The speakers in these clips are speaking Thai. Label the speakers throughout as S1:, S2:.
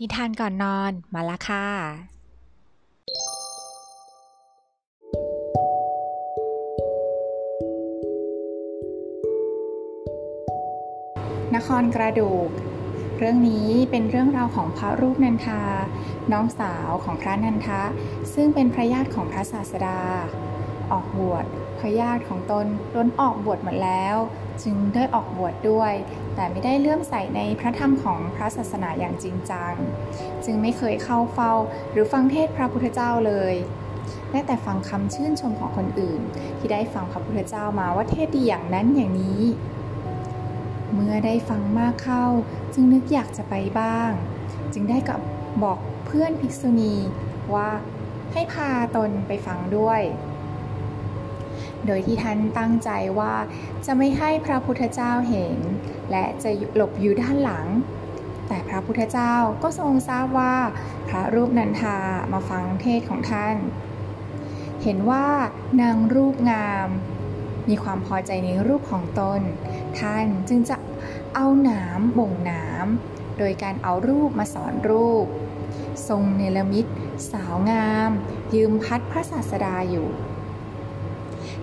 S1: นิทานก่อนนอนมาละค่ะ
S2: นครกระดูก เรื่องนี้เป็นเรื่องราวของพระรูปนันทา น้องสาวของพระนันทะ ซึ่งเป็นพระญาติของพระศาสดา ออกบวชพญาติของตนล้นออกบวชหมดแล้ว จึงได้ออกบวชดด้วย แต่ไม่ได้เลื่อมใสในพระธรรมของพระศาสนาอย่างจริงจัง จึงไม่เคยเข้าเฝ้าหรือฟังเทศพระพุทธเจ้าเลยได้แต่ฟังคำชื่นชมของคนอื่น ที่ได้ฟังพระพุทธเจ้ามาว่าเทศดีอย่างนั้นอย่างนี้ เมื่อได้ฟังมากเข้า จึงนึกอยากจะไปบ้าง จึงได้กับบอกเพื่อนภิกษุณีว่าให้พาตนไปฟังด้วย โดยที่ท่านตั้งใจว่าจะไม่ให้พระพุทธเจ้าเห็น และจะหลบอยู่ด้านหลัง แต่พระพุทธเจ้าก็ทรงทราบว่าพระรูปนันทามาฟังเทศของท่าน เห็นว่านางรูปงาม มีความพอใจในรูปของตน ท่านจึงจะเอาหนามบ่งหนามโดยการเอารูปมาสอนรูป ทรงเนรมิตสาวงาม ยืมพัดพระศาสดาอยู่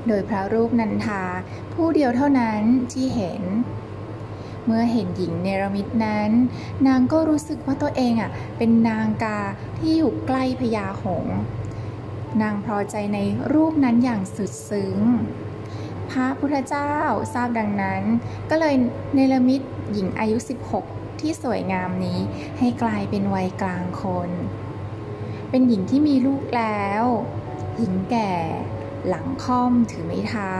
S2: โดยพระรูปนันทาผู้เดียวเท่านั้นที่เห็น เมื่อเห็นหญิงเนรมิตนั้น นางก็รู้สึกว่าตัวเองอะเป็นนางกาที่อยู่ใกล้พญาหง นางพอใจในรูปนั้นอย่างสุดซึ้ง พระพุทธเจ้าทราบดังนั้น ก็เลยเนรมิตหญิงอายุ 16 ที่สวยงามนี้ให้กลายเป็นวัยกลางคน เป็นหญิงที่มีลูกแล้ว หญิงแก่ หลังค่อมถือไม้เท้า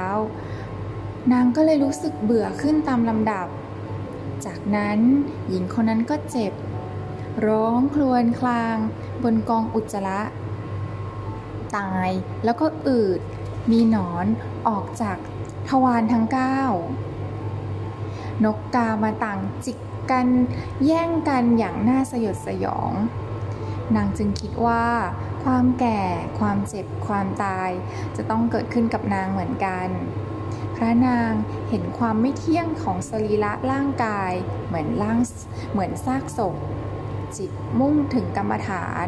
S2: นางก็เลยรู้สึกเบื่อขึ้นตามลำดับ จากนั้นหญิงคนนั้นก็เจ็บ ร้องครวญคลาง บนกองอุจจาระตายแล้วก็อืด มีหนอนออกจากทวารทั้งเก้านกกามาต่างจิกกันแย่งกันอย่างน่าสยดสยอง นางจึงคิดว่า ความแก่ ความเจ็บ ความตาย จะต้องเกิดขึ้นกับนางเหมือนกัน พระนางเห็นความไม่เที่ยงของสรีระร่างกาย เหมือนร่างเหมือนซากศพ จิตมุ่งถึงกรรมฐาน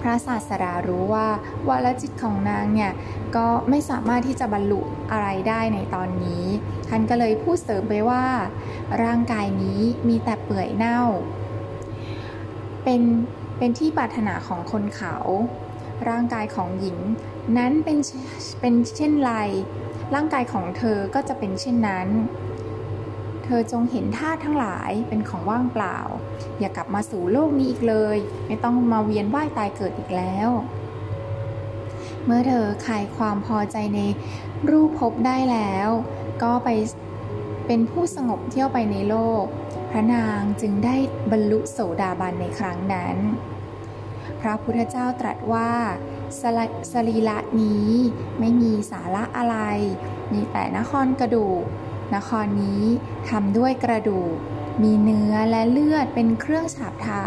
S2: พระศาสดารู้ว่าวาลจิตของนางเนี่ย ก็ไม่สามารถที่จะบรรลุอะไรได้ในตอนนี้ ท่านก็เลยพูดเสริมไปว่า ร่างกายนี้มีแต่เปื่อยเน่า เป็น เป็นที่ปรารถนาของคนเขา ร่างกายของหญิง นั้นเป็นเป็นเช่นไร ร่างกายของเธอก็จะเป็นเช่นนั้น เธอจงเห็นธาตุทั้งหลายเป็นของว่างเปล่า อย่ากลับมาสู่โลกนี้อีกเลย ไม่ต้องมาเวียนว่ายตายเกิดอีกแล้ว เมื่อเธอคลายความพอใจในรูปภพได้แล้ว ก็ไปเป็นผู้สงบเที่ยวไปในโลก พระนางจึงได้บรรลุโสดาบันในครั้งนั้น พระพุทธเจ้าตรัสว่าสสรีระนี้ไม่มีสาระอะไร มีแต่นครกระดูก นครนี้ทำด้วยกระดูก มีเนื้อและเลือดเป็นเครื่องฉาบทา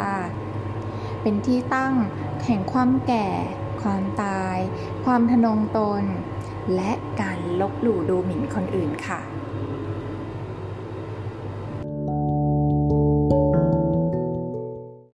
S2: เป็นที่ตั้งแห่งความแก่ ความตาย ความทนงตน และการลบหลู่ดูหมิ่นคนอื่นค่ะ